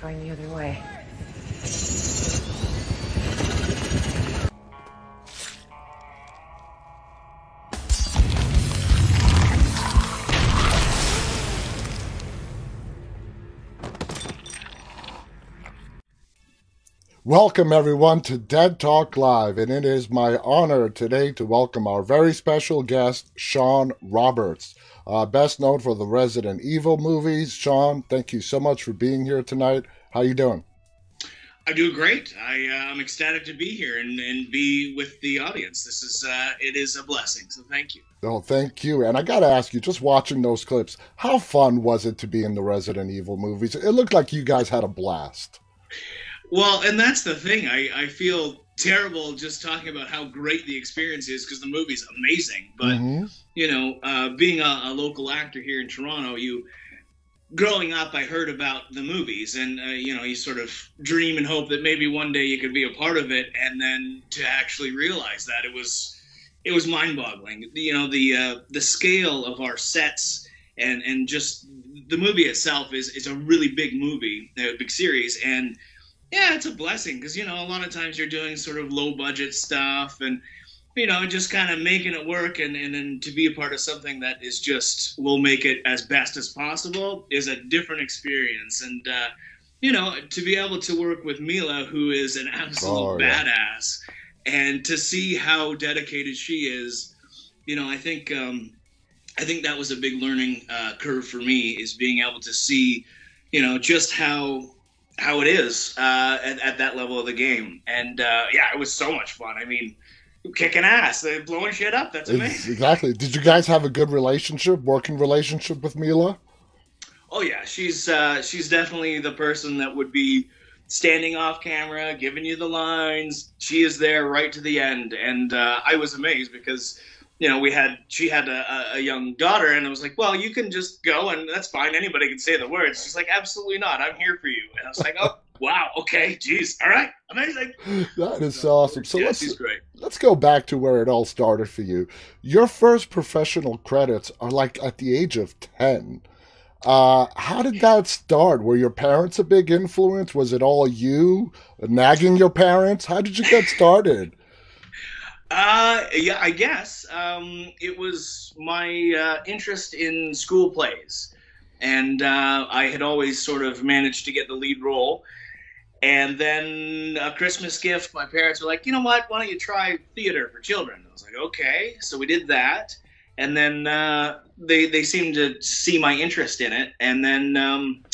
going the other way. Welcome, everyone, to Dead Talk Live, and it is my honor today to welcome our very special guest, Shawn Roberts, uh, best known for the Resident Evil movies. Shawn, thank you so much for being here tonight. How you doing? I do great. I, uh, I'm ecstatic to be here and, and be with the audience. This is uh, it is a blessing. So thank you. Oh, thank you. And I got to ask you, just watching those clips, how fun was it to be in the Resident Evil movies? It looked like you guys had a blast. Well, and that's the thing. I, I feel terrible just talking about how great the experience is because the movie's amazing. But Mhm. you know, uh, being a, a local actor here in Toronto, you growing up, I heard about the movies, and uh, you know, you sort of dream and hope that maybe one day you could be a part of it, and then to actually realize that it was it was mind-boggling. You know, the uh, the scale of our sets and and just the movie itself is is a really big movie, a big series, and yeah, it's a blessing because you know a lot of times you're doing sort of low budget stuff and you know just kind of making it work and and then to be a part of something that is just will make it as best as possible is a different experience and uh, you know to be able to work with Mila who is an absolute Oh, yeah. badass and to see how dedicated she is you know I think um, I think that was a big learning uh, curve for me is being able to see you know just how how it is uh, at, at that level of the game. And uh, yeah, it was so much fun. I mean, kicking ass, blowing shit up. That's It's- amazing. exactly. Did you guys have a good relationship, working relationship with Mila? Oh yeah, she's uh, she's definitely the person that would be standing off camera, giving you the lines. She is there right to the end, and uh, I was amazed because you know we had she had a, a- young daughter, and I was like, well, you can just go, and that's fine. Anybody can say the words. She's like, absolutely not. I'm here for you, and I was like, oh. Wow. Okay. Jeez. All right. Amazing. That is so, awesome. So yeah, let's let's go back to where it all started for you. Your first professional credits are like at the age of 10. Uh, how did that start? Were your parents a big influence? Was it all you nagging your parents? How did you get started? Uh, yeah, I guess. Um, it was my uh, interest in school plays. And uh, I had always sort of managed to get the lead role. And then a Christmas gift, my parents were like, you know what? Why don't you try theater for children? I was like, okay. So we did that. And then uh, they, they seemed to see my interest in it. And then um,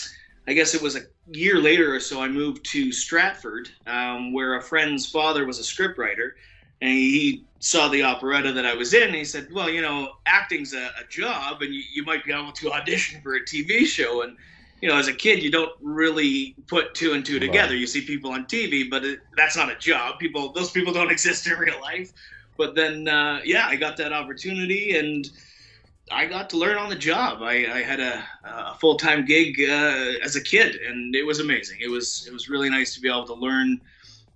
I guess it was a year later or so, I moved to Stratford, um, where a friend's father was a scriptwriter and he saw the operetta that I was in. And he said, "Well, you know, acting's a, a job, and you, you might be able to audition for a TV show." And you know, as a kid, you don't really put two and two together. Right. You see people on TV, but it, that's not a job. People, those people don't exist in real life. But then, uh, yeah, I got that opportunity, and I got to learn on the job. I, I had a, a full time gig uh, as a kid, and it was amazing. It was it was really nice to be able to learn,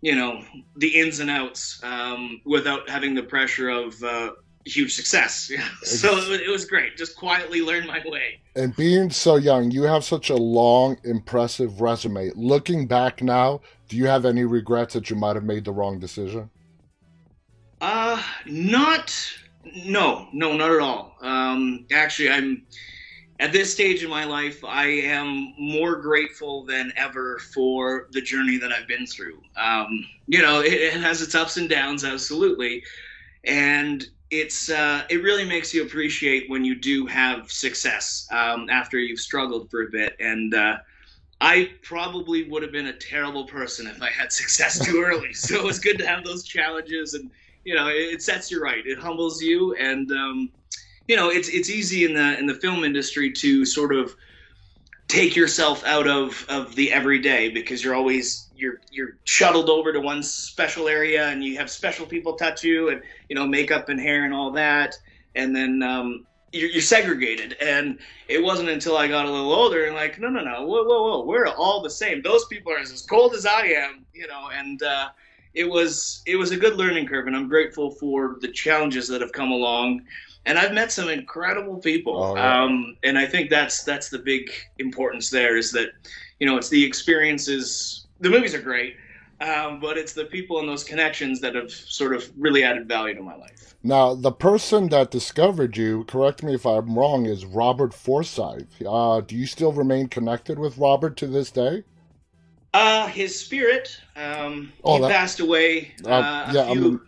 you know, the ins and outs um, without having the pressure of uh, huge success. so it was, it was great. Just quietly learn my way. And being so young, you have such a long, impressive resume. Looking back now, do you have any regrets that you might have made the wrong decision? Uh, not. No, no, not at all. Um, actually, I'm at this stage in my life. I am more grateful than ever for the journey that I've been through. Um, you know, it, it has its ups and downs, absolutely, and it's uh, it really makes you appreciate when you do have success um, after you've struggled for a bit and. Uh, I probably would have been a terrible person if I had success too early. So it was good to have those challenges and you know, it, it sets you right. It humbles you, and um, you know, it's it's easy in the in the film industry to sort of take yourself out of of the everyday because you're always you're you're shuttled over to one special area and you have special people touch you and you know makeup and hair and all that, and then um, you're, you're segregated. And it wasn't until I got a little older and like, no, no, no, whoa, whoa, whoa, we're all the same. Those people are as cold as I am, you know, and. Uh, it was it was a good learning curve and i'm grateful for the challenges that have come along and I've met some incredible people. Oh, um, and I think that's that's the big importance there is that you know it's the experiences. The movies are great, um, but it's the people and those connections that have sort of really added value to my life. Now, the person that discovered you, correct me if I'm wrong, is Robert Forsyth. Uh, do you still remain connected with Robert to this day? Uh, his spirit, um, Oh, he that- passed away. Uh, Uh, a yeah, few-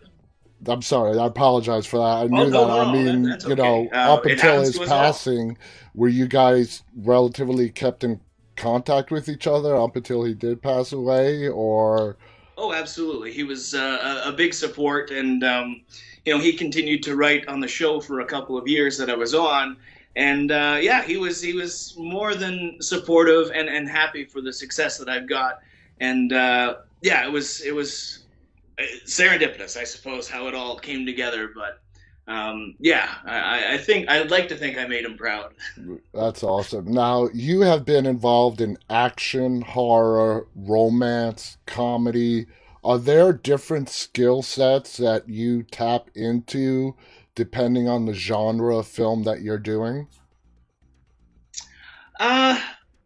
I'm sorry. I apologize for that. I knew Oh, no, that. no, I mean, that's you know. Uh, up until his to us all. passing, were you guys relatively kept in contact with each other up until he did pass away, or? Oh, absolutely. He was uh, a big support, and um, you know he continued to write on the show for a couple of years that I was on, and uh, yeah, he was he was more than supportive and, and happy for the success that I've got, and uh, yeah, it was it was serendipitous, I suppose, how it all came together. But um, yeah, I, I think I'd like to think I made him proud. That's awesome. Now, you have been involved in action, horror, romance, comedy. Are there different skill sets that you tap into depending on the genre of film that you're doing? Uh,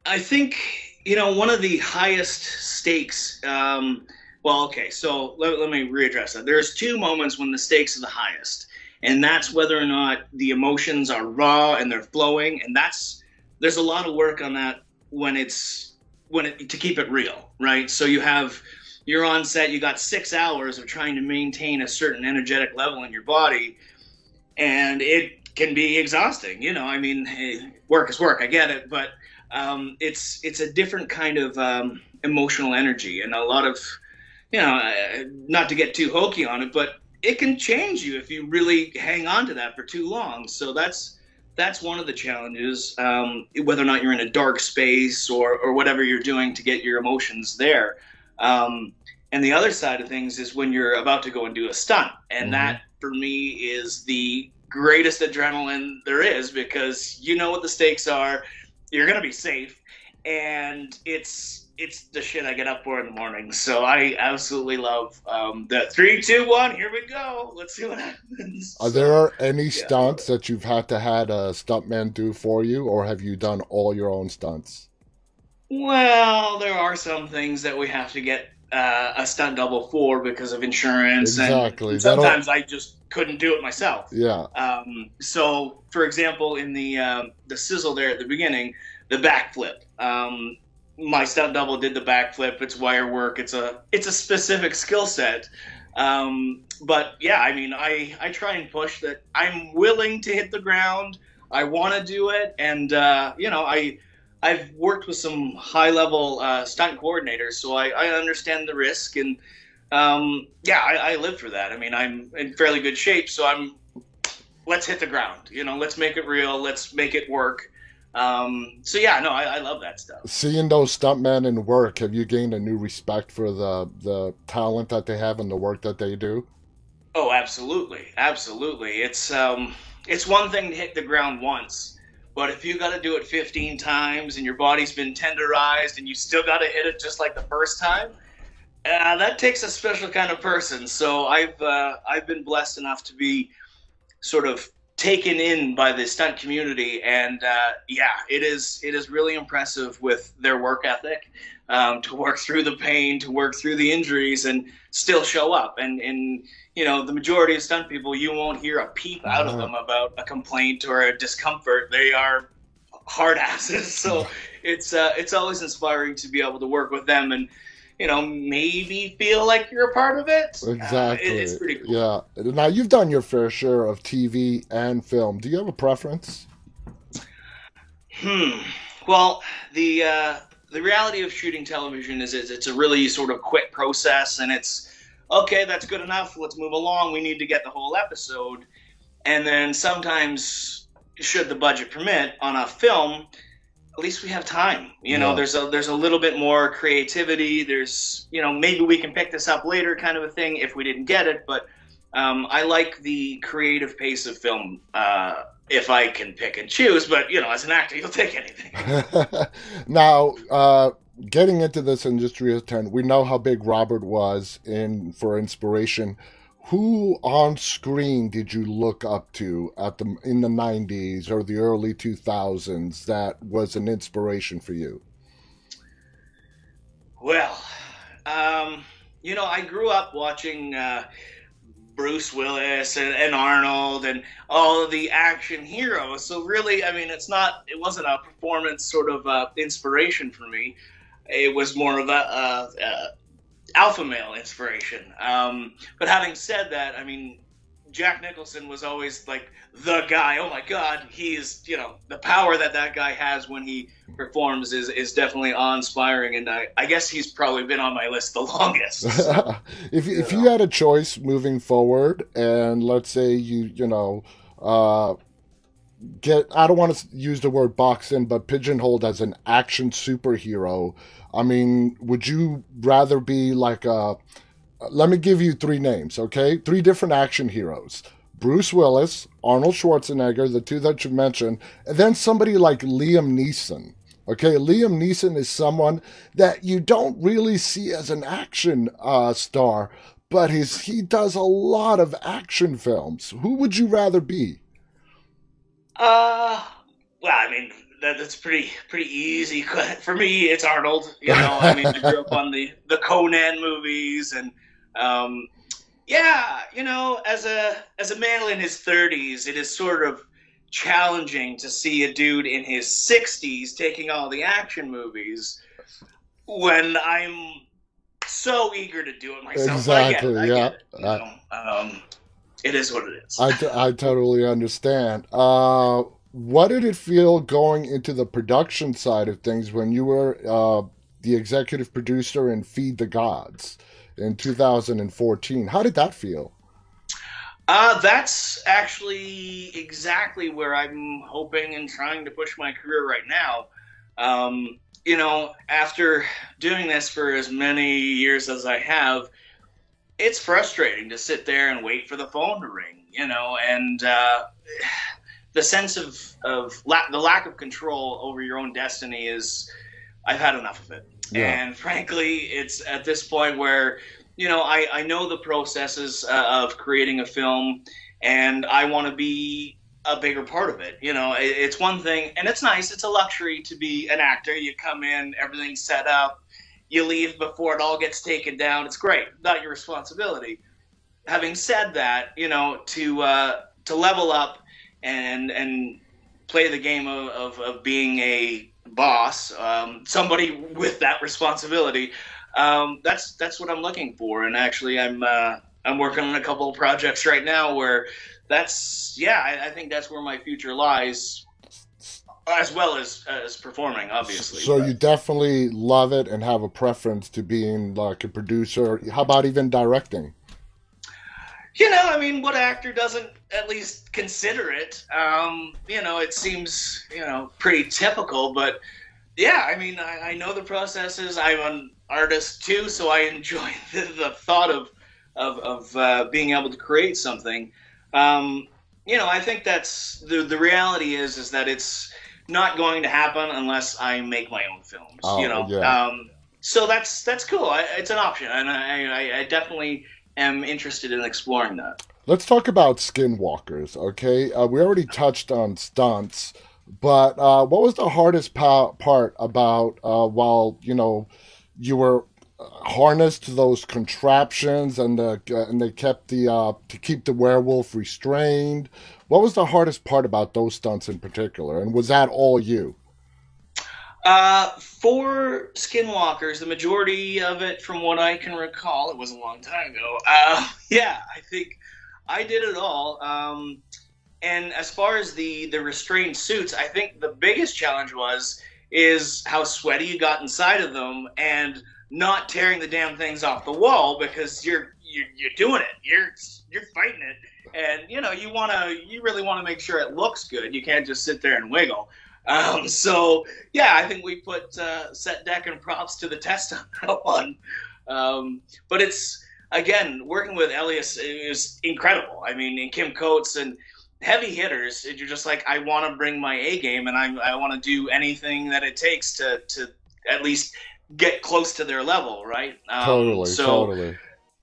I think you know one of the highest stakes. Um, well, okay, so let, let me readdress that. There's two moments when the stakes are the highest, and that's whether or not the emotions are raw and they're flowing, and that's there's a lot of work on that when it's when it to keep it real, right? So you have you're on set, you got six hours of trying to maintain a certain energetic level in your body, and it can be exhausting. You know, I mean, hey, work is work. I get it, but um, it's it's a different kind of um, emotional energy, and a lot of you know, uh, not to get too hokey on it, but it can change you if you really hang on to that for too long. So that's that's one of the challenges, um, whether or not you're in a dark space or or whatever you're doing to get your emotions there. Um, and the other side of things is when you're about to go and do a stunt, and Mhm. that for me is the greatest adrenaline there is because you know what the stakes are. You're gonna be safe, and it's it's the shit I get up for in the morning. So I absolutely love um, the three, two, one. Here we go. Let's see what happens. Are there any stunts that you've had to had a stuntman do for you, or have you done all your own stunts? Well, there are some things that we have to get uh, a stunt double for because of insurance, Exactly. and That'll- sometimes I just couldn't do it myself. Yeah. Um, so, for example, in the um, the sizzle there at the beginning, the backflip. Um, my stunt double did the backflip. It's wire work. It's a it's a specific skill set. Um, but yeah, I mean, I I try and push that. I'm willing to hit the ground. I want to do it, and uh, you know, I I've worked with some high level uh, stunt coordinators, so I, I understand the risk and um, yeah, I, I live for that. I mean, I'm in fairly good shape, so I'm. Let's hit the ground. You know, let's make it real. Let's make it work. Um, so yeah, no, I, I love that stuff. Seeing those stuntmen in work, have you gained a new respect for the the talent that they have and the work that they do? Oh, absolutely, absolutely. It's um, it's one thing to hit the ground once, but if you got to do it 15 times and your body's been tenderized and you still got to hit it just like the first time, uh, that takes a special kind of person. So I've uh, I've been blessed enough to be sort of taken in by the stunt community, and uh, yeah, it is it is really impressive with their work ethic um, to work through the pain, to work through the injuries, and still show up. And and you know, the majority of stunt people, you won't hear a peep out of Uh-huh. them about a complaint or a discomfort. They are hard asses. So it's uh, it's always inspiring to be able to work with them and you know maybe feel like you're a part of it. Uh, it- Exactly. it's pretty cool. Yeah. Now you've done your fair share of TV and film. Do you have a preference? Hmm. Well, the uh, the reality of shooting television is, is it's a really sort of quick process, and it's okay. That's good enough. Let's move along. We need to get the whole episode, and then sometimes, should the budget permit, on a film, at least we have time. You know, there's a there's a little bit more creativity. There's you know maybe we can pick this up later, kind of a thing if we didn't get it, but. Um, I like the creative pace of film uh, if I can pick and choose, but you know, as an actor, you'll take anything. now, uh, getting into this industry as ten, we know how big Robert was in for inspiration. Who on screen did you look up to at the in the 90s or the early 2000s that was an inspiration for you? Well, um, you know, I grew up watching uh, Bruce Willis and, and, Arnold and all of the action heroes. So really, I mean, it's not, it wasn't a performance sort of uh, inspiration for me. It was more of a, a, a alpha male inspiration. Um, but having said that, I mean, Jack Nicholson was always like the guy. Oh my God, he's you know the power that that guy has when he performs is is definitely awe-inspiring, and I, I guess he's probably been on my list the longest. if you if know. you had a choice moving forward, and let's say you you know uh, get I don't want to use the word boxing, but pigeonholed as an action superhero. I mean, would you rather be like a let me give you three names, okay? Three different action heroes. Bruce Willis, Arnold Schwarzenegger, the two that you mentioned, and then somebody like Liam Neeson. Okay, Liam Neeson is someone that you don't really see as an action uh, star, but his he does a lot of action films. Who would you rather be? Uh, well, I mean that, that's pretty pretty easy for me. It's Arnold. You know, I mean, I grew up on the the Conan movies and um, yeah, you know, as a as a man in his 30s, it is sort of challenging to see a dude in his 60s taking all the action movies when I'm so eager to do it myself. Exactly. I it, yeah. It, I, um, it is what it is. I, t- I totally understand. Uh, what did it feel going into the production side of things when you were uh, the executive producer in Feed the Gods? in 2014. How did that feel? Uh, that's actually exactly where I'm hoping and trying to push my career right now. Um, you know, after doing this for as many years as I have, it's frustrating to sit there and wait for the phone to ring, you know, and uh, the sense of, of la- the lack of control over your own destiny is, I've had enough of it. Yeah. And frankly, it's at this point where, you know, I, I know the processes uh, of creating a film and I want to be a bigger part of it. You know, it, it's one thing, and it's nice, it's a luxury to be an actor. You come in, everything's set up, you leave before it all gets taken down. It's great, not your responsibility. Having said that, you know, to uh, to level up and and play the game of, of, of being a boss, um, somebody with that responsibility. Um, that's that's what I'm looking for. And actually, I'm uh, I'm working on a couple of projects right now where that's yeah, I, I think that's where my future lies as well as as performing obviously so but. you definitely love it and have a preference to being like a producer how about even directing you know i mean what actor doesn't at least consider it. Um, you know, it seems you know pretty typical, but yeah, I mean, I, I know the processes. I'm an artist too, so I enjoy the, the thought of of, of uh, being able to create something. Um, you know, I think that's the the reality is is that it's not going to happen unless I make my own films. Oh, you know, yeah. um, so that's that's cool. I, it's an option, and I, I, I definitely am interested in exploring that. Let's talk about skinwalkers, okay? Uh, we already touched on stunts, but uh, what was the hardest pa- part about uh, while you know you were uh, harnessed to those contraptions and the, uh, and they kept the uh, to keep the werewolf restrained? What was the hardest part about those stunts in particular, and was that all you? Uh, for Skinwalkers, the majority of it, from what I can recall, it was a long time ago. Uh, yeah, I think I did it all. Um, and as far as the the restrained suits, I think the biggest challenge was is how sweaty you got inside of them and not tearing the damn things off the wall because you're you're, you're doing it. You're you're fighting it, and you know you want to you really want to make sure it looks good. You can't just sit there and wiggle. Um, so yeah, I think we put uh, set deck and props to the test on that one. Um, but it's again, working with Elias is incredible. I mean, and Kim Coates and heavy hitters, you're just like, I want to bring my A game, and I, I want to do anything that it takes to to at least get close to their level, right? Um, totally, so, totally.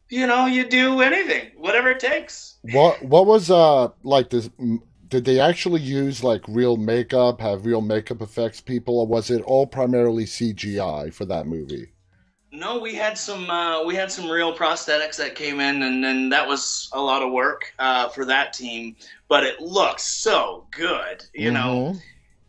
You know, you do anything, whatever it takes. What what was uh like this? Did they actually use like real makeup, have real makeup effects people, or was it all primarily CGI for that movie? No, we had some uh, we had some real prosthetics that came in, and then that was a lot of work uh, for that team. But it looks so good, you mm-hmm. know.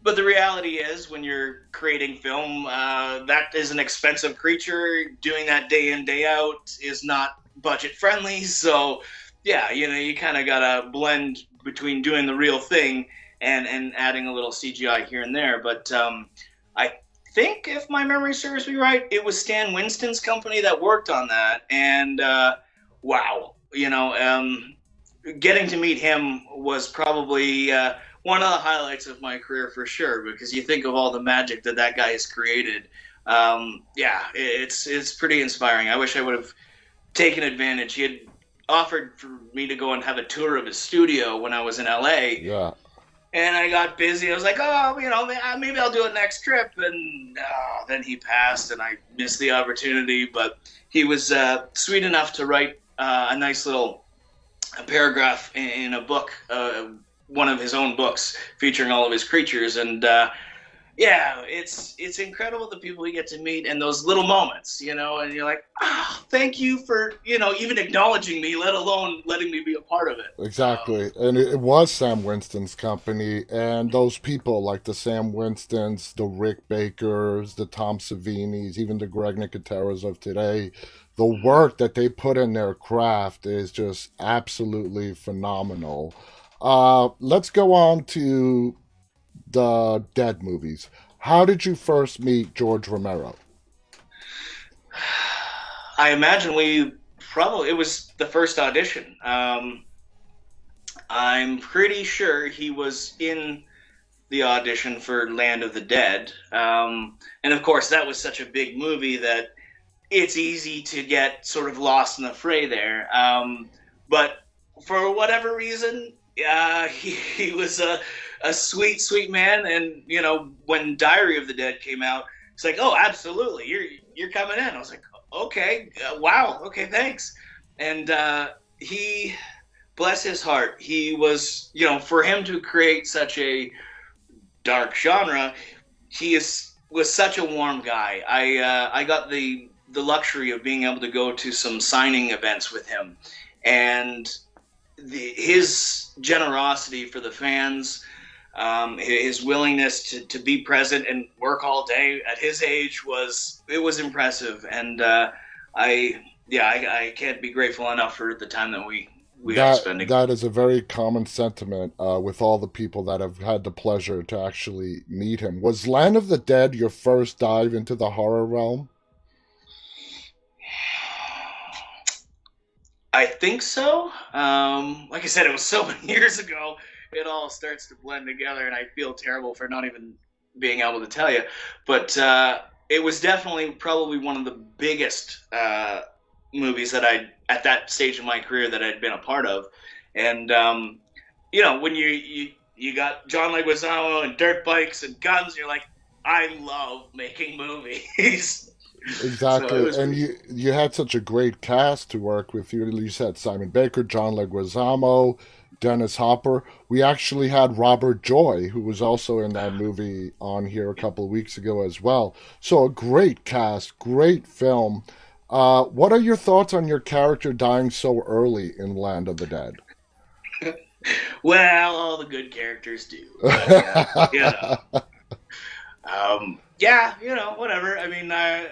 But the reality is, when you're creating film, uh, that is an expensive creature. Doing that day in day out is not budget friendly. So, yeah, you know, you kind of gotta blend between doing the real thing and and adding a little CGI here and there. But um, I think, if my memory serves me right, it was Stan Winston's company that worked on that. And uh, wow, you know, um, getting to meet him was probably uh, one of the highlights of my career for sure. Because you think of all the magic that that guy has created. Um, yeah, it's it's pretty inspiring. I wish I would have taken advantage. He had offered for me to go and have a tour of his studio when I was in LA. Yeah. And I got busy. I was like, oh, you know, uh, maybe I'll do it next trip. And uh, then he passed, and I missed the opportunity. But he was uh, sweet enough to write uh, a nice little a paragraph in, a book, uh, one of his own books, featuring all of his creatures. And uh, yeah, it's it's incredible the people you get to meet and those little moments, you know, and you're like, oh, thank you for you know even acknowledging me, let alone letting me be a part of it. Exactly, um, and it, was Stan Winston's company, and those people like the Stan Winstons, the Rick Bakers, the Tom Savinis, even the Greg Nicoteras of today. The work that they put in their craft is just absolutely phenomenal. Uh, let's go on to the Dead movies. How did you first meet George Romero? I imagine we probably it was the first audition. Um, I'm pretty sure he was in the audition for Land of the Dead, um, and of course that was such a big movie that it's easy to get sort of lost in the fray there. Um, but for whatever reason, uh, he, he was a a sweet, sweet man. And you know, when Diary of the Dead came out, it's like, oh, absolutely, you're you're coming in. I was like, okay, uh, wow, okay, thanks. And uh, he, bless his heart, he was, you know, for him to create such a dark genre, he is was such a warm guy. I uh, I got the the luxury of being able to go to some signing events with him, and the, his generosity for the fans um, his willingness to, to be present and work all day at his age was it was impressive, and uh, I yeah I, I, can't be grateful enough for the time that we we that, are spending. That is a very common sentiment uh, with all the people that have had the pleasure to actually meet him. Was Land of the Dead your first dive into the horror realm? I think so. Um, like I said, it was so many years ago it all starts to blend together, and I feel terrible for not even being able to tell you. But uh, it was definitely probably one of the biggest uh, movies that I at that stage of my career that I'd been a part of, and um, you know when you you you got John Leguizamo and dirt bikes and guns, you're like, I love making movies. Exactly, so and you you had such a great cast to work with. You you said Simon Baker, John Leguizamo, Dennis Hopper. We actually had Robert Joy, who was also in that movie, on here a couple of weeks ago as well. So a great cast, great film. Uh, what are your thoughts on your character dying so early in Land of the Dead? well, all the good characters do. But, yeah, yeah. Um, yeah, you know, whatever. I mean, uh,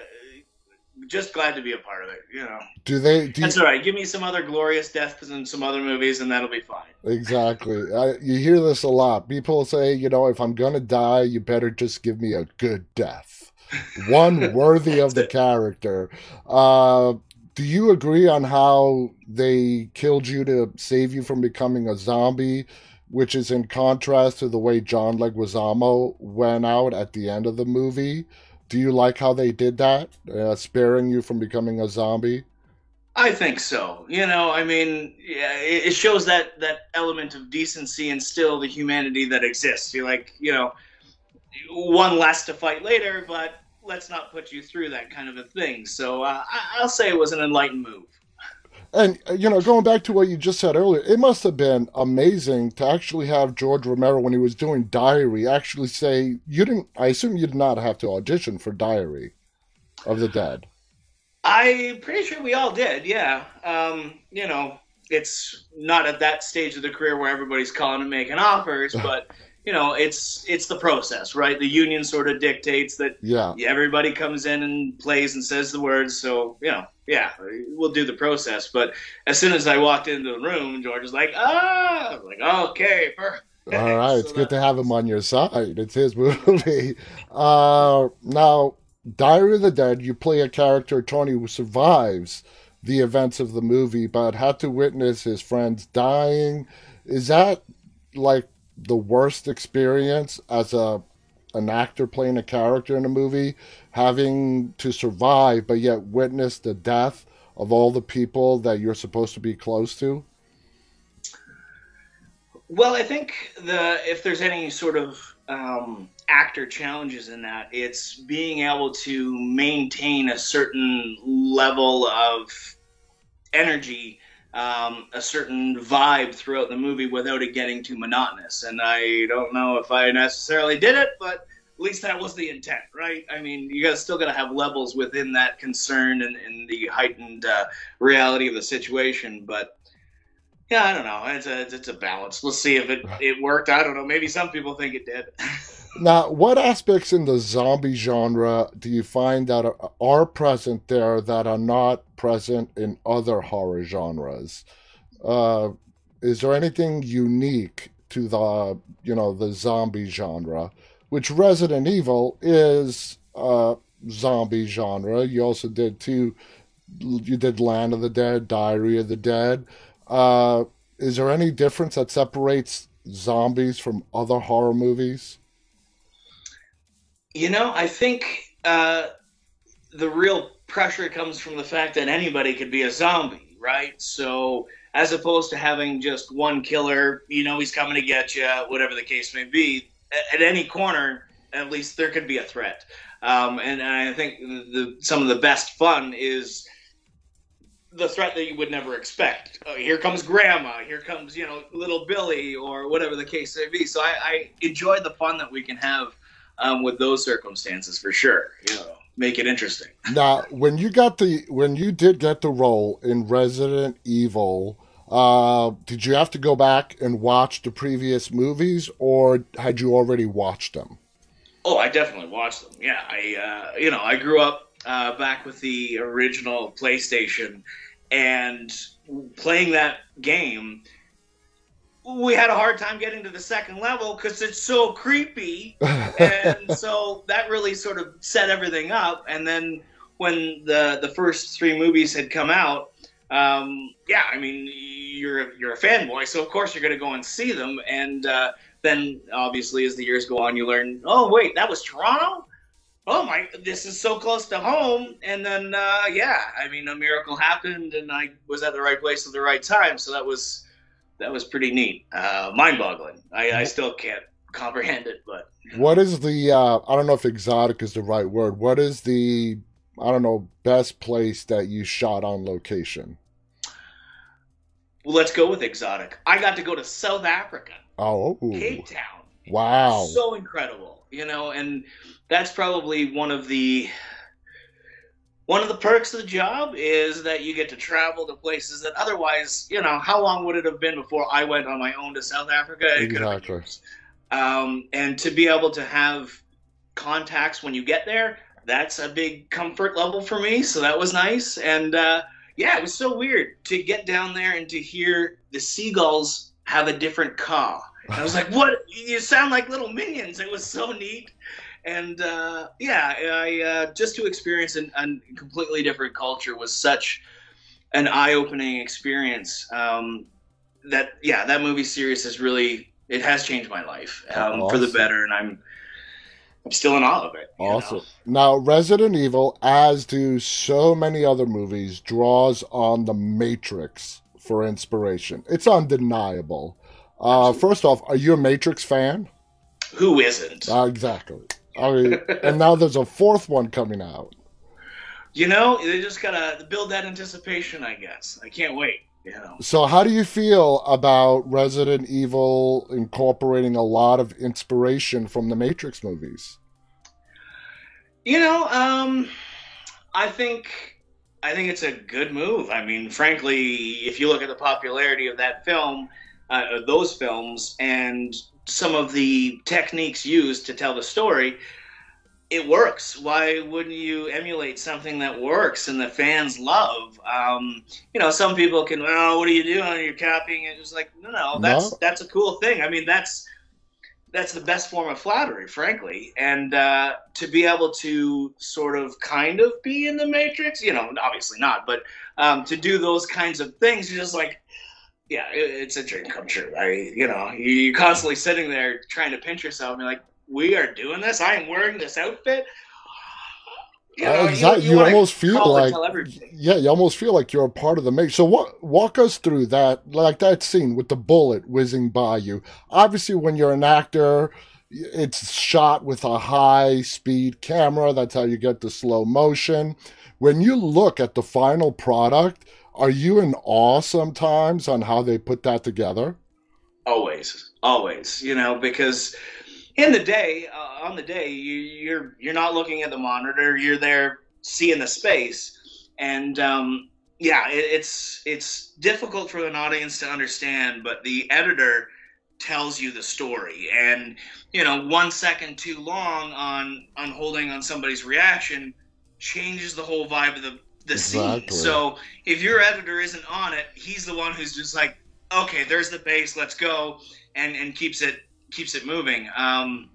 just glad to be a part of it. You know. Do they? Do That's you, all right. Give me some other glorious deaths in some other movies, and that'll be fine. Exactly. I, you hear this a lot. People say, you know, if I'm gonna die, you better just give me a good death, one worthy of the character. Uh, do you agree on how they killed you to save you from becoming a zombie? Which is in contrast to the way John Leguizamo went out at the end of the movie do you like how they did that, uh, sparing you from becoming a zombie? I think so. You know, I mean, yeah, it shows that that element of decency and still the humanity that exists. You're like, you know, one less to fight later, but let's not put you through that kind of a thing. So uh, I'll say it was an enlightened move. And uh, you know, going back to what you just said earlier, it must have been amazing to actually have George Romero when he was doing Diary actually say you didn't. I assume you did not have to audition for Diary of the Dead. I'm pretty sure we all did. Yeah. Um, you know, it's not at that stage of the career where everybody's calling and making offers, but you know, it's it's the process, right? The union sort of dictates that Yeah. everybody comes in and plays and says the words. So you know, yeah, we'll do the process. But as soon as I walked into the room, George was like, "Ah," I was like, "Okay, perfect." All right, it's So good to have him on your side. It's his movie. Uh, now, Diary of the Dead, you play a character, Tony, who survives the events of the movie, but had to witness his friends dying. Is that like the worst experience as a an actor playing a character in a movie, having to survive but yet witness the death of all the people that you're supposed to be close to? Well, I think the if there's any sort of um, actor challenges in that, it's being able to maintain a certain level of energy, um, a certain vibe throughout the movie without it getting too monotonous. And I don't know if I necessarily did it, but at least that was the intent, right? I mean, you guys still got to have levels within that concern and, and the heightened uh, reality of the situation, but yeah, I don't know. It's a it's a balance. We'll see if it it worked. I don't know. Maybe some people think it did. Now, what aspects in the zombie genre do you find that are, are present there that are not present in other horror genres? Uh, is there anything unique to the you know the zombie genre, which Resident Evil is a zombie genre? You also did two. You did Land of the Dead, Diary of the Dead. Uh, is there any difference that separates zombies from other horror movies? You know, I think uh, the real pressure comes from the fact that anybody could be a zombie, right? So as opposed to having just one killer, you know, he's coming to get you, whatever the case may be. At, at any corner, at least there could be a threat. Um, and, and I think the, some of the best fun is the threat that you would never expect. Oh, here comes Grandma. Here comes you know little Billy or whatever the case may be. So I, I enjoy the fun that we can have um, with those circumstances for sure. You know, make it interesting. Now, when you got the when you did get the role in Resident Evil, uh, did you have to go back and watch the previous movies, or had you already watched them? Oh, I definitely watched them. Yeah, I uh, you know I grew up uh, back with the original PlayStation, and playing that game. We had a hard time getting to the second level because it's so creepy, and so that really sort of set everything up. And then when the the first three movies had come out, um, yeah, I mean you're you're a fanboy, so of course you're going to go and see them. And uh, then obviously as the years go on, you learn, oh wait, that was Toronto. Oh my, this is so close to home. And then uh, yeah, I mean a miracle happened, and I was at the right place at the right time. So that was that was pretty neat, uh, mind-boggling. I, I still can't comprehend it, but What is the uh, I don't know if exotic is the right word. What is the I don't know best place that you shot on location? well, let's go with exotic. I got to go to South Africa, Oh, Cape Town. wow! so incredible you know and that's probably one of the one of the perks of the job is that you get to travel to places that otherwise you know how long would it have been before i went on my own to south africa It could have been Exactly. um, and to be able to have contacts when you get there that's a big comfort level for me so that was nice and uh, yeah it was so weird to get down there and to hear the seagulls have a different caw I was like, "What? You sound like little minions." It was so neat, and uh, yeah, I uh, just to experience an, a completely different culture was such an eye-opening experience. Um, that yeah, that movie series has really it has changed my life um, for the better, and I'm I'm still in awe of it. you know? Awesome. Now, Resident Evil, as do so many other movies, draws on the Matrix for inspiration. It's undeniable. Uh, first off, are you a Matrix fan? Who isn't? Uh, exactly. I mean, and now there's a fourth one coming out. you know, they just gotta build that anticipation. I guess I can't wait. You know. So, how do you feel about Resident Evil incorporating a lot of inspiration from the Matrix movies? You know, um, I think I think it's a good move. I mean, frankly, if you look at the popularity of that film, uh, those films, and some of the techniques used to tell the story, it works. Why wouldn't you emulate something that works and the fans love? Um, you know, some people can, oh, what are you doing? You're copying it. It's like, no, no, that's no. that's a cool thing. I mean, that's that's the best form of flattery, frankly. And uh, to be able to sort of kind of be in the Matrix, you know, obviously not, but um, to do those kinds of things, you're just like, yeah, it, it's a dream come true. I, you know, you're constantly sitting there trying to pinch yourself and be like, we are doing this. I am wearing this outfit. You, know, exactly. You, you, you almost feel like yeah, you almost feel like you're a part of the make. So what? Walk us through that, like that scene with the bullet whizzing by you. Obviously, when you're an actor, it's shot with a high speed camera. That's how you get the slow motion. When you look at the final product, are you in awe sometimes on how they put that together? Always, always. You know, because in the day, uh, on the day, you, you're you're not looking at the monitor. You're there seeing the space, and um, yeah, it, it's it's difficult for an audience to understand. But the editor tells you the story, and you know, one second too long on on holding on somebody's reaction changes the whole vibe of the the exactly. scene. So if your editor isn't on it, he's the one who's just like, okay, there's the base, let's go, and and keeps it keeps it moving. Um,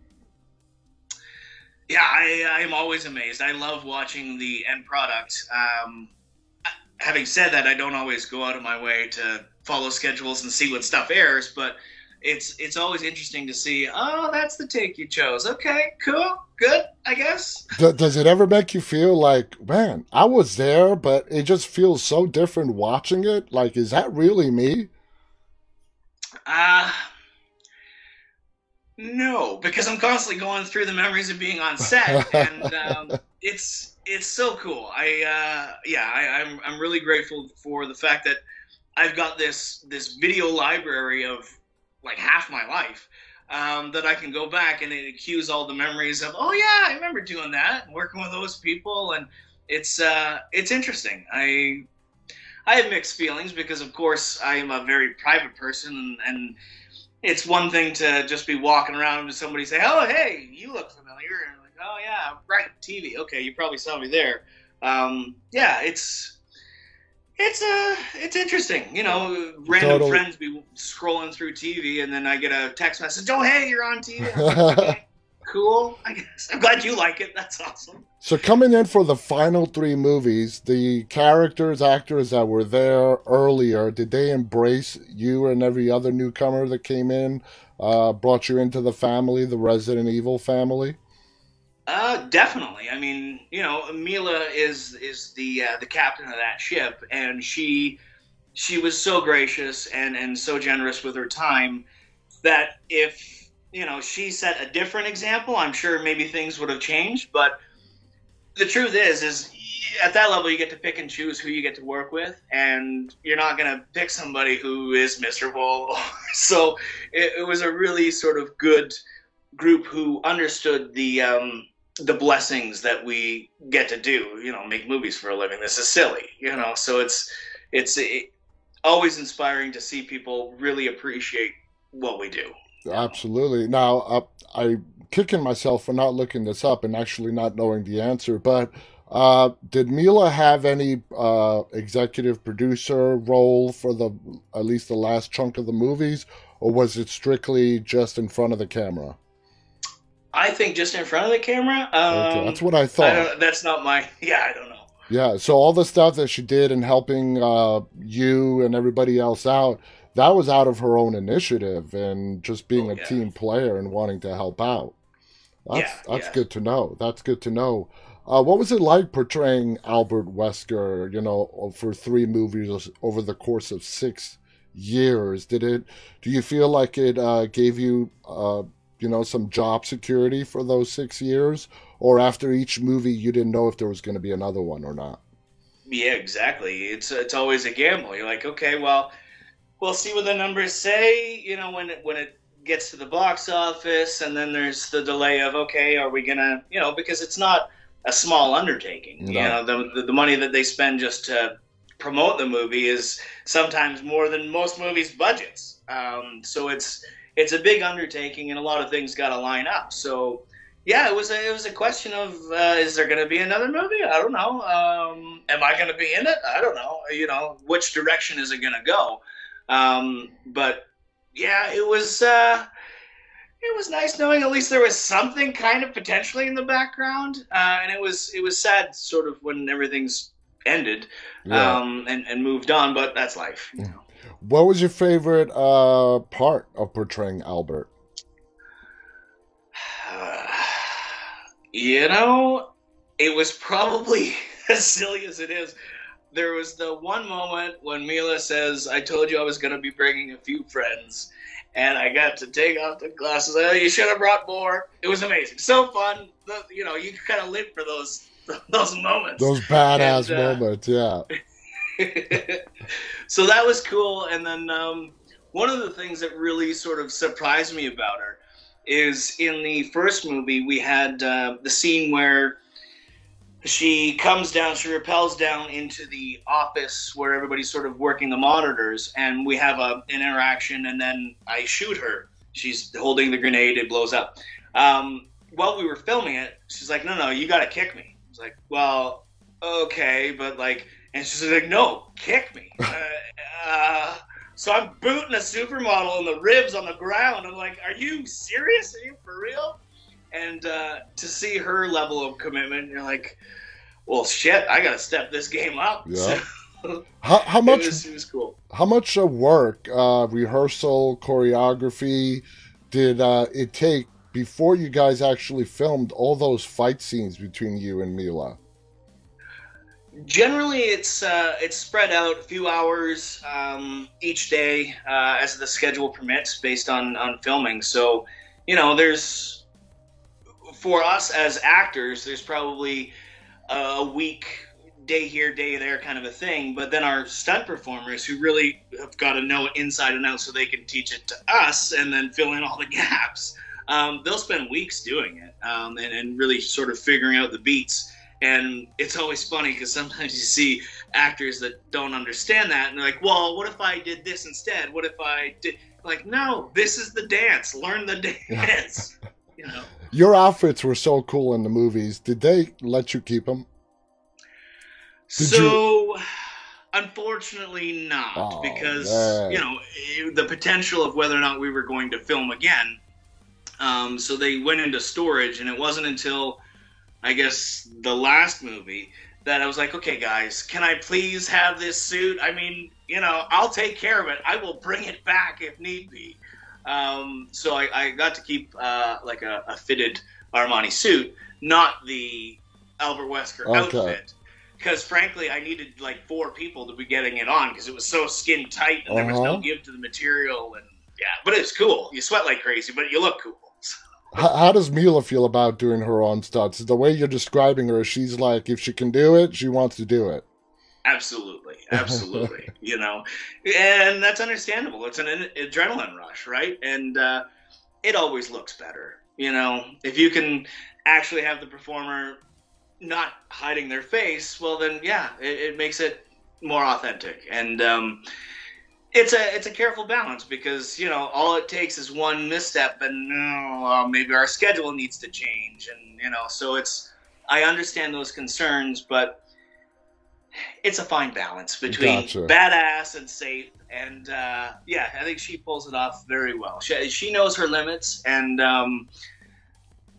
yeah, I, I'm always amazed. I love watching the end product. Um, having said that, I don't always go out of my way to follow schedules and see what stuff airs, but it's it's always interesting to see. Oh, that's the take you chose. Okay, cool, good. I guess. Does it ever make you feel like, man, I was there, but it just feels so different watching it? Like, is that really me? Uh no, because I'm constantly going through the memories of being on set, and um, it's it's so cool. I uh, yeah, I, I'm I'm really grateful for the fact that I've got this this video library of like half my life um, that I can go back and it cues all the memories of. Oh yeah, I remember doing that, working with those people, and it's uh, it's interesting. I I have mixed feelings because, of course, I am a very private person, and, and it's one thing to just be walking around and somebody say, "Oh, hey, you look familiar," and like, "Oh yeah, right, TV. Okay, you probably saw me there." Um, yeah, it's it's uh it's interesting. You know, random totally. friends be scrolling through TV, and then I get a text message, "Oh, hey, you're on TV." Like, okay, cool. I guess I'm glad you like it. That's awesome. So coming in for the final three movies, the characters, actors that were there earlier, did they embrace you and every other newcomer that came in, uh, brought you into the family, the Resident Evil family? Uh, definitely. I mean, you know, Mila is is the uh, the captain of that ship, and she she was so gracious and and so generous with her time that if you know she set a different example, I'm sure maybe things would have changed, but the truth is, is at that level you get to pick and choose who you get to work with, and you're not to pick somebody who is miserable. so it, it, was a really sort of good group who understood the um, the blessings that we get to do. You know, make movies for a living. This is silly, you know. So it's it's it, always inspiring to see people really appreciate what we do. Absolutely. Now, uh, I kicking myself for not looking this up and actually not knowing the answer. But uh, did Milla have any uh, executive producer role for the at least the last chunk of the movies, or was it strictly just in front of the camera? I think just in front of the camera. Um, okay, that's what I thought. I that's not my. Yeah, I don't know. Yeah, so all the stuff that she did in helping uh, you and everybody else out, that was out of her own initiative and just being oh, a yeah. team player and wanting to help out. That's yeah, that's yeah. good to know. That's good to know. Uh, what was it like portraying Albert Wesker? You know, for three movies over the course of six years. Did it? Do you feel like it uh, gave you uh, you know, some job security for those six years? Or after each movie, you didn't know if there was going to be another one or not? Yeah, exactly. It's it's always a gamble. You're like, okay, well, we'll see what the numbers say. You know, when it, when it gets to the box office, and then there's the delay of, okay, are we gonna, you know, because it's not a small undertaking. No. You know, the, the the money that they spend just to promote the movie is sometimes more than most movies' budgets. Um, so it's it's a big undertaking, and a lot of things got to line up. So yeah, it was a, it was a question of uh, is there going to be another movie? I don't know. Um, am I going to be in it? I don't know. You know, which direction is it going to go? Um, but yeah, it was uh, it was nice knowing at least there was something kind of potentially in the background, uh, and it was it was sad sort of when everything's ended yeah. um, and and moved on. But that's life. You know. What was your favorite uh, part of portraying Albert? You know, it was probably as silly as it is. There was the one moment when Milla says, I told you I was going to be bringing a few friends. And I got to take off the glasses. Oh, you should have brought more. It was amazing. So fun. The, you know, you kind of live for those those moments. Those badass and, uh, moments, yeah. so that was cool. And then um, one of the things that really sort of surprised me about her is in the first movie we had uh, the scene where she comes down, she repels down into the office where everybody's sort of working the monitors, and we have a, an interaction, and then I shoot her. She's holding the grenade, it blows up. Um, while we were filming it, she's like, "No, no, you got to kick me." I was like, "Well, okay, but like," and she's like, "No, kick me." uh, uh, so I'm booting a supermodel in the ribs on the ground. I'm like, are you serious? Are you for real? And uh, to see her level of commitment, you're like, well, shit, I got to step this game up. Yeah. how, how much? It was, it was cool. How much uh, work, uh, rehearsal, choreography did uh, it take before you guys actually filmed all those fight scenes between you and Milla? Generally, it's uh, it's spread out a few hours um, each day uh, as the schedule permits, based on on filming. So, you know, there's for us as actors, there's probably a week, day here, day there, kind of a thing. But then our stunt performers, who really have got to know it inside and out, so they can teach it to us, and then fill in all the gaps. Um, they'll spend weeks doing it um, and, and really sort of figuring out the beats and it's always funny because sometimes you see actors that don't understand that and they're like, well, what if I did this instead? What if I did like, no, this is the dance. Learn the dance. you know. Your outfits were so cool in the movies. Did they let you keep them? Did so, you... unfortunately, not oh, because man. you know the potential of whether or not we were going to film again. Um, so they went into storage, and it wasn't until I guess the last movie that I was like, okay, guys, can I please have this suit? I mean, you know, I'll take care of it. I will bring it back if need be. Um, so I, I, got to keep uh, like a, a, fitted Armani suit, not the Albert Wesker okay. outfit. Because frankly, I needed like four people to be getting it on because it was so skin tight and uh-huh. there was no uh-huh. give to the material. And yeah, but it's cool. You sweat like crazy, but you look cool. How, how, does Milla feel about doing her own stunts? The way you're describing her, she's like, if she can do it, she wants to do it. Absolutely, absolutely. you know, and that's understandable. It's an adrenaline rush, right? And uh, it always looks better. You know, if you can actually have the performer not hiding their face, well, then yeah, it, it makes it more authentic. And um, it's a it's a careful balance because you know all it takes is one misstep and oh, maybe our schedule needs to change and you know so it's I understand those concerns but it's a fine balance between gotcha. badass and safe. And uh, yeah I think she pulls it off very well. She, she knows her limits and um,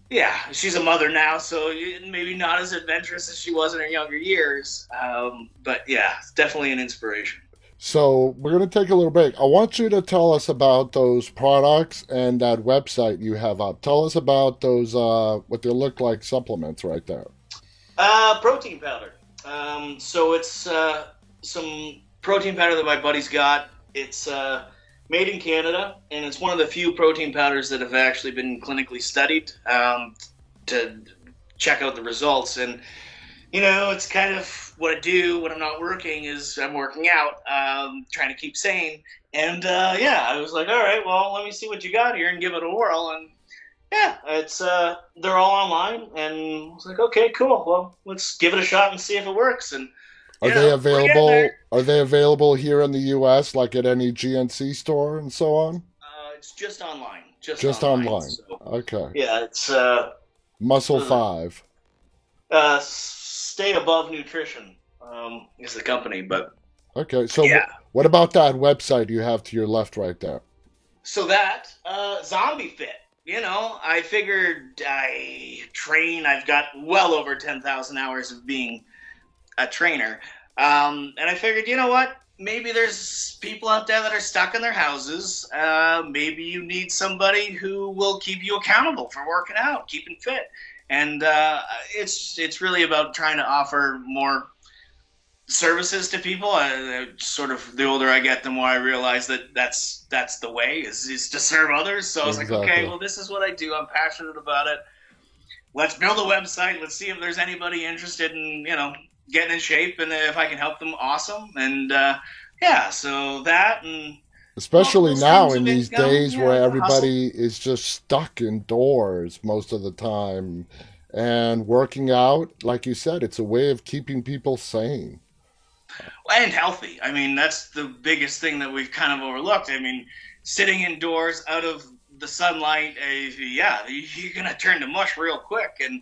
yeah she's a mother now so maybe not as adventurous as she was in her younger years. Um, but yeah it's definitely an inspiration so we're going to take a little break. I want you to tell us about those products and that website you have up. Tell us about those, uh, what they look like supplements right there. Uh, protein powder. Um, so it's uh, some protein powder that my buddy's got. It's uh, made in Canada, and it's one of the few protein powders that have actually been clinically studied um, to check out the results. And you know, it's kind of what I do when I'm not working is I'm working out, um, trying to keep sane. And uh, yeah, I was like, all right, well, let me see what you got here and give it a whirl. And yeah, it's uh, they're all online, and I was like, okay, cool. Well, let's give it a shot and see if it works. And are they available? Are they available here in the U.S. like at any GNC store and so on? Uh, it's just online. Just, just online. online. So, okay. Yeah, it's uh, Muscle uh, Five. Uh, stay above nutrition um, is the company, but okay. So yeah. what about that website you have to your left right there? So that uh, Zombie Fit you know, I figured I train. I've got well over 10,000 hours of being a trainer. Um, and I figured, you know what? Maybe there's people out there that are stuck in their houses. Uh, maybe you need somebody who will keep you accountable for working out, keeping fit. And uh, it's it's really about trying to offer more services to people. I, sort of the older I get, the more I realize that that's that's the way is, is to serve others. So I was exactly. like, okay, well, this is what I do. I'm passionate about it. Let's build a website. Let's see if there's anybody interested in you know getting in shape, and if I can help them, awesome. And uh, yeah, so that and. Especially now in these days yeah, where everybody is just stuck indoors most of the time. And working out, like you said, it's a way of keeping people sane and healthy. I mean, that's the biggest thing that we've kind of overlooked. I mean, sitting indoors out of the sunlight, uh, yeah, you're gonna turn to mush real quick. And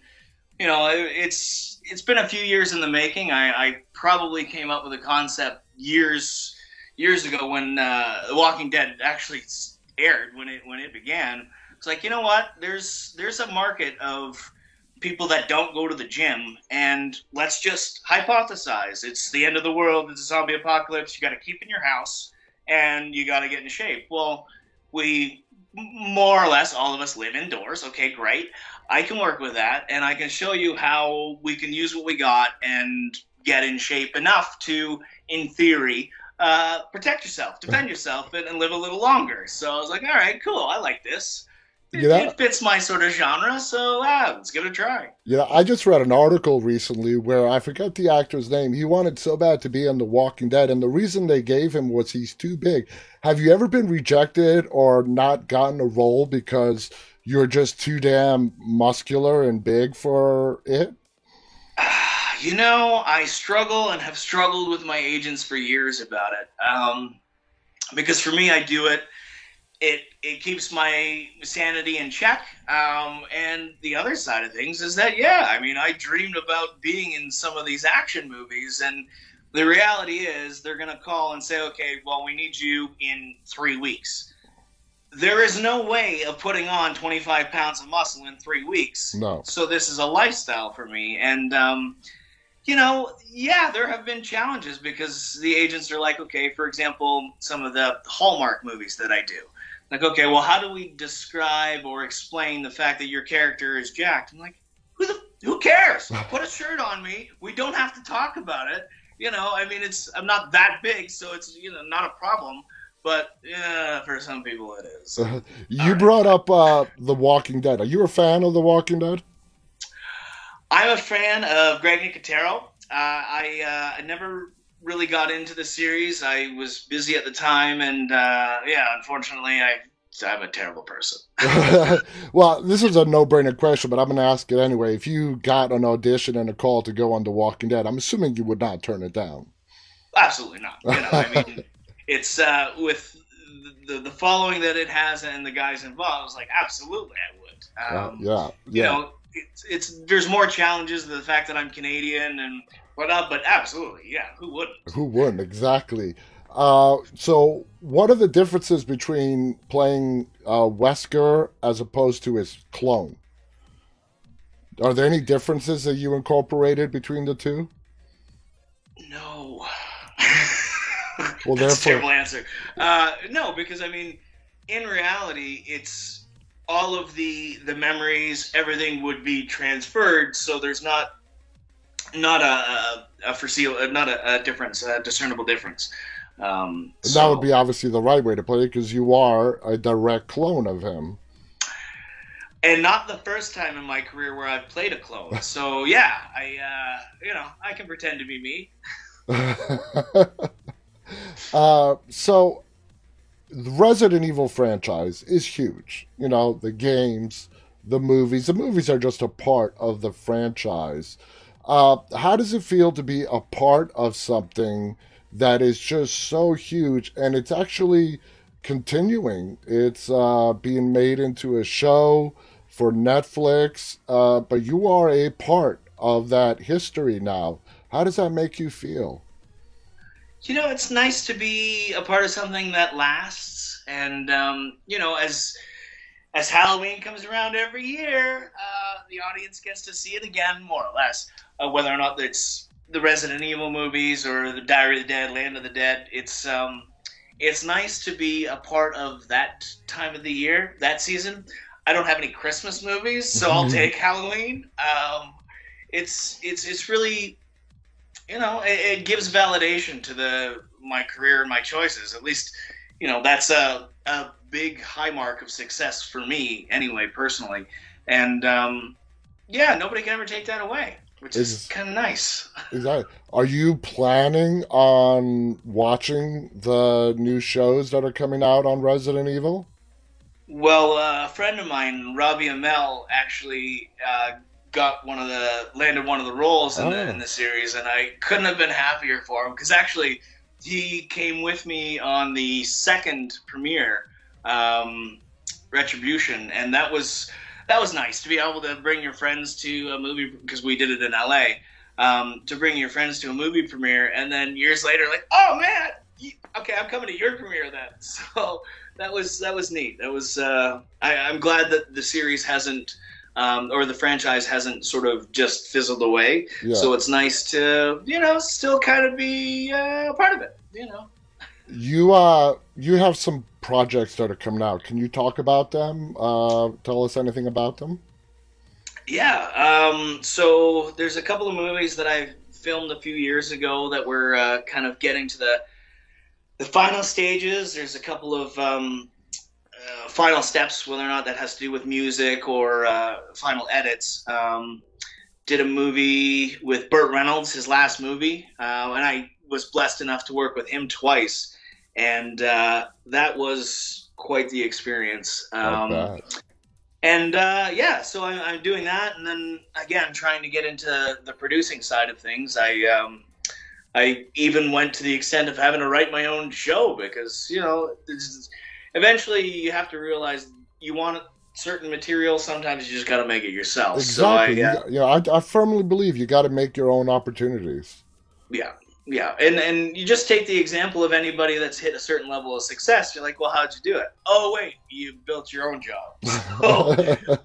you know, it's it's been a few years in the making. I, I probably came up with a concept years years ago when uh, The Walking Dead actually aired when it when it began. It's like you know what? There's there's a market of people that don't go to the gym and let's just hypothesize it's the end of the world it's a zombie apocalypse you got to keep in your house and you got to get in shape well we more or less all of us live indoors okay great i can work with that and i can show you how we can use what we got and get in shape enough to in theory uh, protect yourself defend yourself and, and live a little longer so i was like all right cool i like this it, you know, it fits my sort of genre, so ah, let's give it a try. Yeah, I just read an article recently where I forget the actor's name. He wanted so bad to be on The Walking Dead, and the reason they gave him was he's too big. Have you ever been rejected or not gotten a role because you're just too damn muscular and big for it? You know, I struggle and have struggled with my agents for years about it. Um, because for me, I do it it it keeps my sanity in check. Um, and the other side of things is that yeah, I mean, I dreamed about being in some of these action movies, and the reality is they're gonna call and say, okay, well, we need you in three weeks. There is no way of putting on 25 pounds of muscle in three weeks. No. So this is a lifestyle for me, and um, you know, yeah, there have been challenges because the agents are like, okay, for example, some of the Hallmark movies that I do like, okay, well, how do we describe or explain the fact that your character is jacked? I'm like, who the who cares? Put a shirt on me. We don't have to talk about it. You know, I mean, it's I'm not that big, so it's you know not a problem. But yeah, for some people it is. You All brought right. up uh, The Walking Dead. Are you a fan of The Walking Dead? I'm a fan of Greg Nicotero. Uh, I uh, I never really got into the series. I was busy at the time, and uh, yeah, unfortunately, I I'm a terrible person. well, this is a no-brainer question, but I'm going to ask it anyway. If you got an audition and a call to go on The Walking Dead, I'm assuming you would not turn it down. Absolutely not. You know, I mean, it's uh, with the the following that it has and the guys involved. I was like, absolutely, I would. Um, yeah, yeah. You know, it's, it's there's more challenges to the fact that I'm Canadian and uh, but absolutely, yeah. Who wouldn't? Who wouldn't? Exactly. Uh, so, what are the differences between playing uh, Wesker as opposed to his clone? Are there any differences that you incorporated between the two? No. well, therefore, terrible answer. Uh, no, because I mean, in reality, it's all of the the memories, everything would be transferred. So there's not not a, a, foreseeable, not a, a difference, a discernible difference. Um, so- that would be obviously the right way to play it because you are a direct clone of him. and not the first time in my career where I've played a clone. So yeah, I uh, you know I can pretend to be me. uh, so, the Resident Evil franchise is huge. You know, the games, the movies. The movies are just a part of the franchise. Uh, how does it feel to be a part of something that is just so huge and it's actually continuing? It's uh, being made into a show for Netflix, uh, but you are a part of that history now. How does that make you feel? You know, it's nice to be a part of something that lasts, and um, you know, as as Halloween comes around every year, uh, the audience gets to see it again, more or less. Uh, whether or not it's the Resident Evil movies or the Diary of the Dead, Land of the Dead, it's um, it's nice to be a part of that time of the year, that season. I don't have any Christmas movies, so I'll take Halloween. Um, it's it's it's really you know, it, it gives validation to the my career and my choices. At least, you know, that's a a big high mark of success for me, anyway, personally. And um, yeah, nobody can ever take that away, which is, Is- kind of nice. Exactly. Are you planning on watching the new shows that are coming out on Resident Evil? Well, uh, a friend of mine, Robbie Amell, actually uh, got one of the landed one of the roles in, Oh. the, in the series, and I couldn't have been happier for him because actually he came with me on the second premiere, um, Retribution, and that was that was nice to be able to bring your friends to a movie because we did it in LA. Um, to bring your friends to a movie premiere, and then years later, like, oh man, you, okay, I'm coming to your premiere then. So that was that was neat. That was uh, I, I'm glad that the series hasn't um, or the franchise hasn't sort of just fizzled away. Yeah. So it's nice to you know still kind of be uh, a part of it. You know. you uh you have some projects that are coming out. Can you talk about them? Uh tell us anything about them? Yeah. Um, so there's a couple of movies that I filmed a few years ago that were uh, kind of getting to the the final stages. There's a couple of um, uh, final steps, whether or not that has to do with music or uh, final edits. Um, did a movie with Burt Reynolds, his last movie, uh, and I was blessed enough to work with him twice, and uh, that was quite the experience. Um, and uh, yeah, so I'm, I'm doing that, and then again trying to get into the producing side of things. I um, I even went to the extent of having to write my own show because you know it's, eventually you have to realize you want certain material. Sometimes you just got to make it yourself. Exactly. So I, uh, You- know, I, I firmly believe you got to make your own opportunities. yeah, yeah, and and you just take the example of anybody that's hit a certain level of success. You're like, well, how'd you do it? Oh, wait, you built your own job. Oh,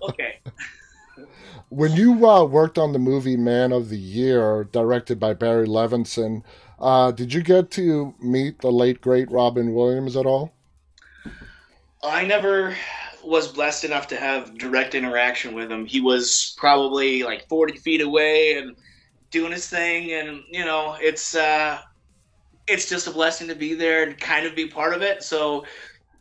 okay. when you uh, worked on the movie Man of the Year, directed by Barry Levinson, uh, did you get to meet the late great Robin Williams at all? I never was blessed enough to have direct interaction with him. He was probably like 40 feet away and doing his thing, and you know, it's uh, it's just a blessing to be there and kind of be part of it. So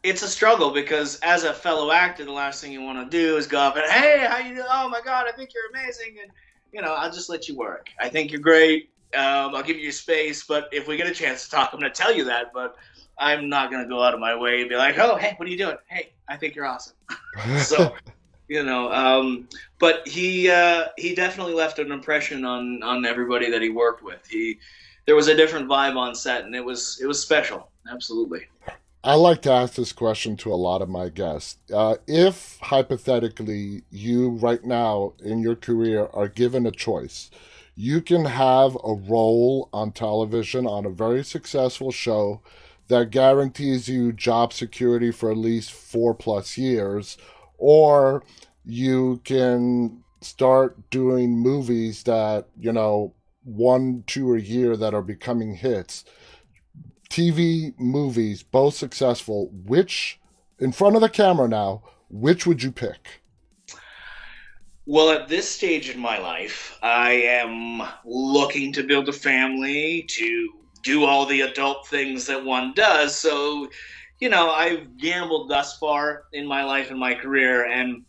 it's a struggle because as a fellow actor, the last thing you want to do is go up and hey, how you doing? Oh my God, I think you're amazing, and you know, I'll just let you work. I think you're great. Um, I'll give you your space, but if we get a chance to talk, I'm going to tell you that. But I'm not going to go out of my way and be like, oh, hey, what are you doing? Hey, I think you're awesome. so, you know, um, but he uh, he definitely left an impression on on everybody that he worked with. He there was a different vibe on set, and it was it was special. Absolutely. I like to ask this question to a lot of my guests. Uh, if hypothetically you right now in your career are given a choice, you can have a role on television on a very successful show that guarantees you job security for at least four plus years, or you can start doing movies that, you know, one, two a year that are becoming hits. TV, movies, both successful. Which, in front of the camera now, which would you pick? Well, at this stage in my life, I am looking to build a family, to do all the adult things that one does. So, you know, I've gambled thus far in my life and my career, and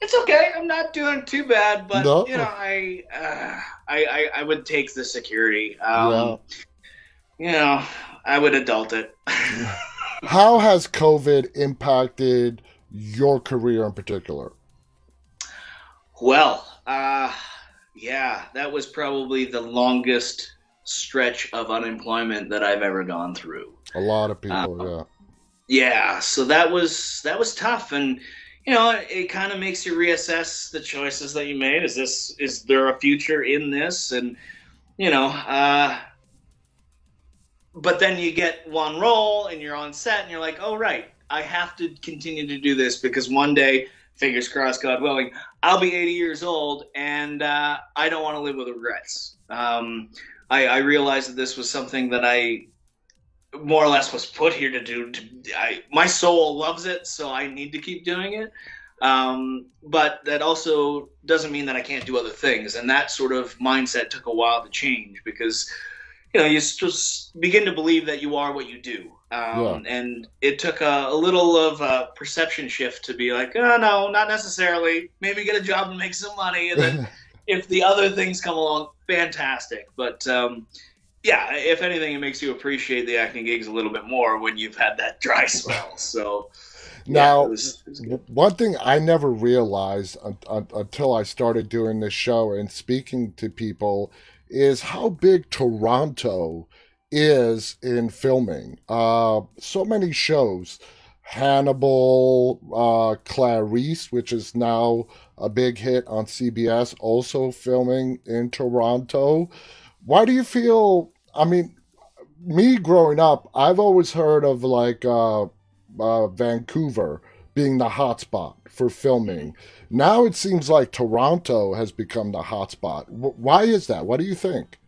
it's okay. I'm not doing too bad, but No. you know, I, uh, I, I, I would take the security. Um, You know, I would adult it. How has COVID impacted your career in particular? Well, uh, yeah, that was probably the longest stretch of unemployment that I've ever gone through. A lot of people, Uh, yeah. Yeah, so that was that was tough, and you know, it, it kind of makes you reassess the choices that you made. Is this is there a future in this? And you know, uh, but then you get one role and you're on set, and you're like, oh right, I have to continue to do this because one day, fingers crossed, God willing, I'll be 80 years old, and uh, I don't want to live with regrets. Um, I, I realized that this was something that I more or less was put here to do. To, I, my soul loves it, so I need to keep doing it. Um, but that also doesn't mean that I can't do other things, and that sort of mindset took a while to change because you know you just begin to believe that you are what you do. Um, And it took a, a little of a perception shift to be like, oh no, not necessarily. Maybe get a job and make some money, and then if the other things come along, fantastic. But um, yeah, if anything, it makes you appreciate the acting gigs a little bit more when you've had that dry spell. So yeah, now, it was- it was one thing I never realized un- un- until I started doing this show and speaking to people is how big Toronto is in filming. Uh, so many shows. Hannibal, uh, Clarice, which is now a big hit on CBS, also filming in Toronto. Why do you feel? I mean, me growing up, I've always heard of like uh, uh, Vancouver being the hotspot for filming. Now it seems like Toronto has become the hotspot. W- why is that? What do you think?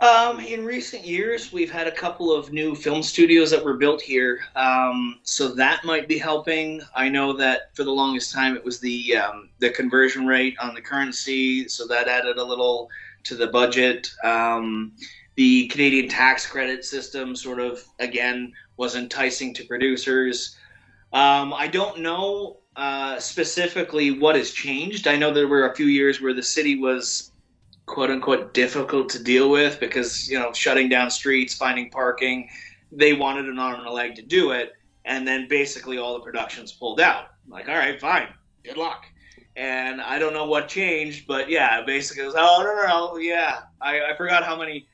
Um, in recent years, we've had a couple of new film studios that were built here, um, so that might be helping. I know that for the longest time it was the um, the conversion rate on the currency, so that added a little to the budget. Um, the Canadian tax credit system sort of again was enticing to producers. Um, I don't know uh, specifically what has changed. I know there were a few years where the city was quote unquote difficult to deal with because you know shutting down streets finding parking they wanted an arm and a leg to do it and then basically all the productions pulled out. Like all right fine good luck. And i don't know what changed but yeah basically it was oh no no no yeah. I, I forgot how many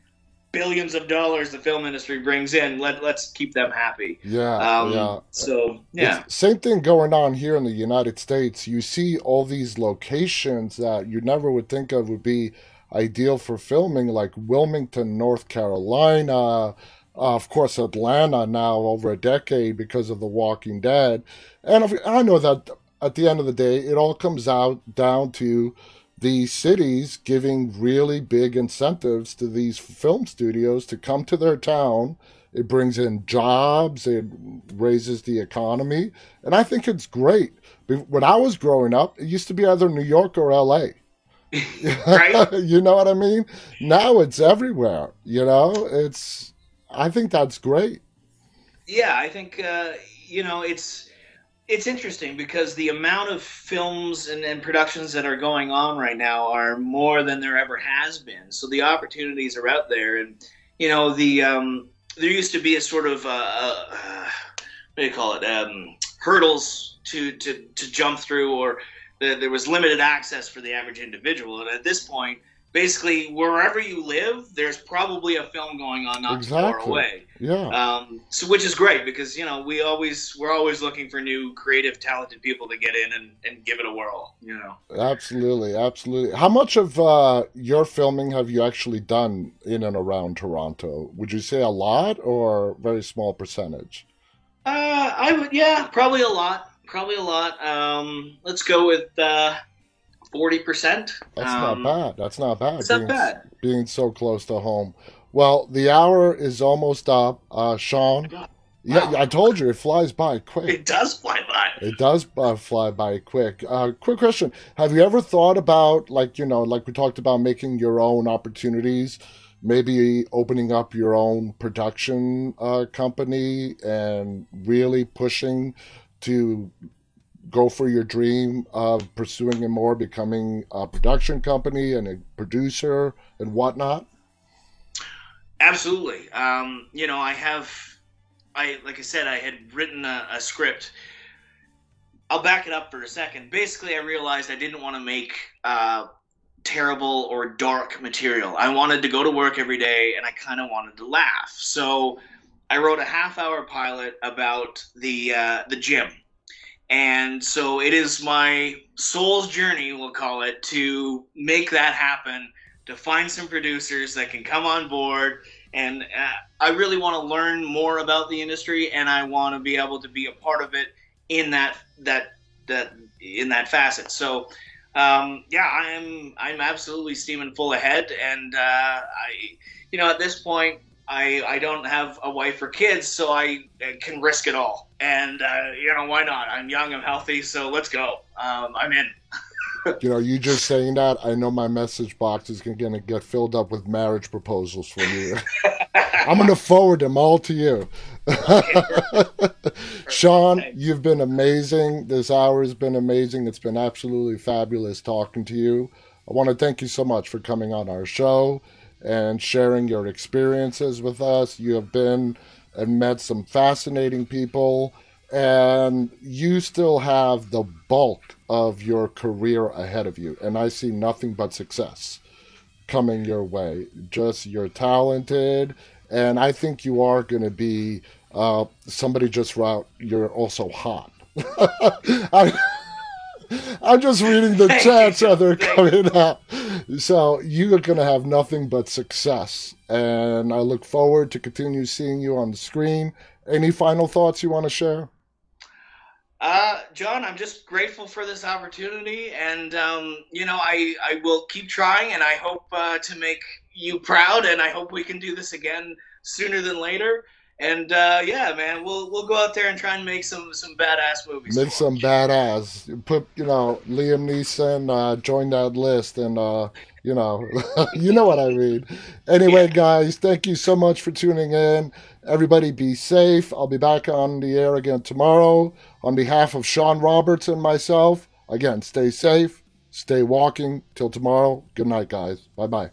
billions of dollars the film industry brings in. Let, let's keep them happy. Yeah, um, yeah. so yeah. It's same thing going on here in the United States. You see all these locations that you never would think of would be ideal for filming, like Wilmington, North Carolina. Uh, of course, Atlanta now over a decade because of The Walking Dead. And if- I know that at the end of the day, it all comes out down to the cities giving really big incentives to these film studios to come to their town. It brings in jobs, it raises the economy, and I think it's great. When I was growing up, it used to be either New York or LA. Right. you know what I mean? Now it's everywhere, you know? It's I think that's great. Yeah, I think uh, you know it's it's interesting because the amount of films and, and productions that are going on right now are more than there ever has been. So the opportunities are out there, and you know the um, there used to be a sort of uh, uh, what do you call it um, hurdles to, to to jump through, or there was limited access for the average individual. And at this point, basically wherever you live, there's probably a film going on not too far Exactly. away Yeah. um, so which is great because you know we always we're always looking for new creative talented people to get in and, and give it a whirl you know Absolutely, absolutely. How much of uh, your filming have you actually done in and around Toronto? Would you say a lot or very small percentage? uh, i would yeah probably a lot probably a lot um, let's go with uh, 40% That's um, not bad. That's not bad. it's not being, bad being so close to home. Well, the hour is almost up. Uh, Shawn, yeah, I told you it flies by quick. it does fly by It does uh, fly by quick. Uh, quick question: Have you ever thought about, like you know, like we talked about, making your own opportunities maybe opening up your own production uh, company and really pushing to go for your dream of pursuing it more, becoming a production company and a producer and whatnot? Absolutely. Um, you know, I have, I like I said, I had written a, a, script. I'll back it up for a second. Basically, I realized I didn't want to make uh, terrible or dark material. I wanted to go to work every day, and I kind of wanted to laugh. So I wrote a half-hour pilot about the uh, the gym and so it is my soul's journey, we'll call it, to make that happen, to find some producers that can come on board. And uh, I really want to learn more about the industry, and I want to be able to be a part of it in that that that in that facet. So, um, yeah, I'm I'm absolutely steaming full ahead, and uh, I, you know, at this point, I I don't have a wife or kids, so I can risk it all and uh, you know why not? I'm young, I'm healthy, so let's go. Um, I'm in. you know, you just saying that, I know my message box is going to get filled up with marriage proposals from you. I'm going to forward them all to you. Shawn, you've been amazing. This hour has been amazing. It's been absolutely fabulous talking to you. I want to thank you so much for coming on our show and sharing your experiences with us. You have been and met some fascinating people. And you still have the bulk of your career ahead of you. And I see nothing but success coming your way. Just you're talented. And I think you are going to be uh, somebody just wrote, you're also hot. I, I'm just reading the chats that are coming up. So you are going to have nothing but success, and I look forward to continue seeing you on the screen. Any final thoughts you want to share? Uh, John, I'm just grateful for this opportunity, and um, you know, I I will keep trying, and I hope uh, to make you proud, and I hope we can do this again sooner than later. And uh, yeah, man, we'll we'll go out there and try and make some some badass movies. Make some badass. Put you know Liam Neeson uh, join that list, and uh, you know you know what I mean. Anyway, yeah. guys, thank you so much for tuning in. Everybody, be safe. I'll be back on the air again tomorrow. On behalf of Shawn Roberts and myself, again, stay safe, stay walking. Till tomorrow. Good night, guys. Bye bye.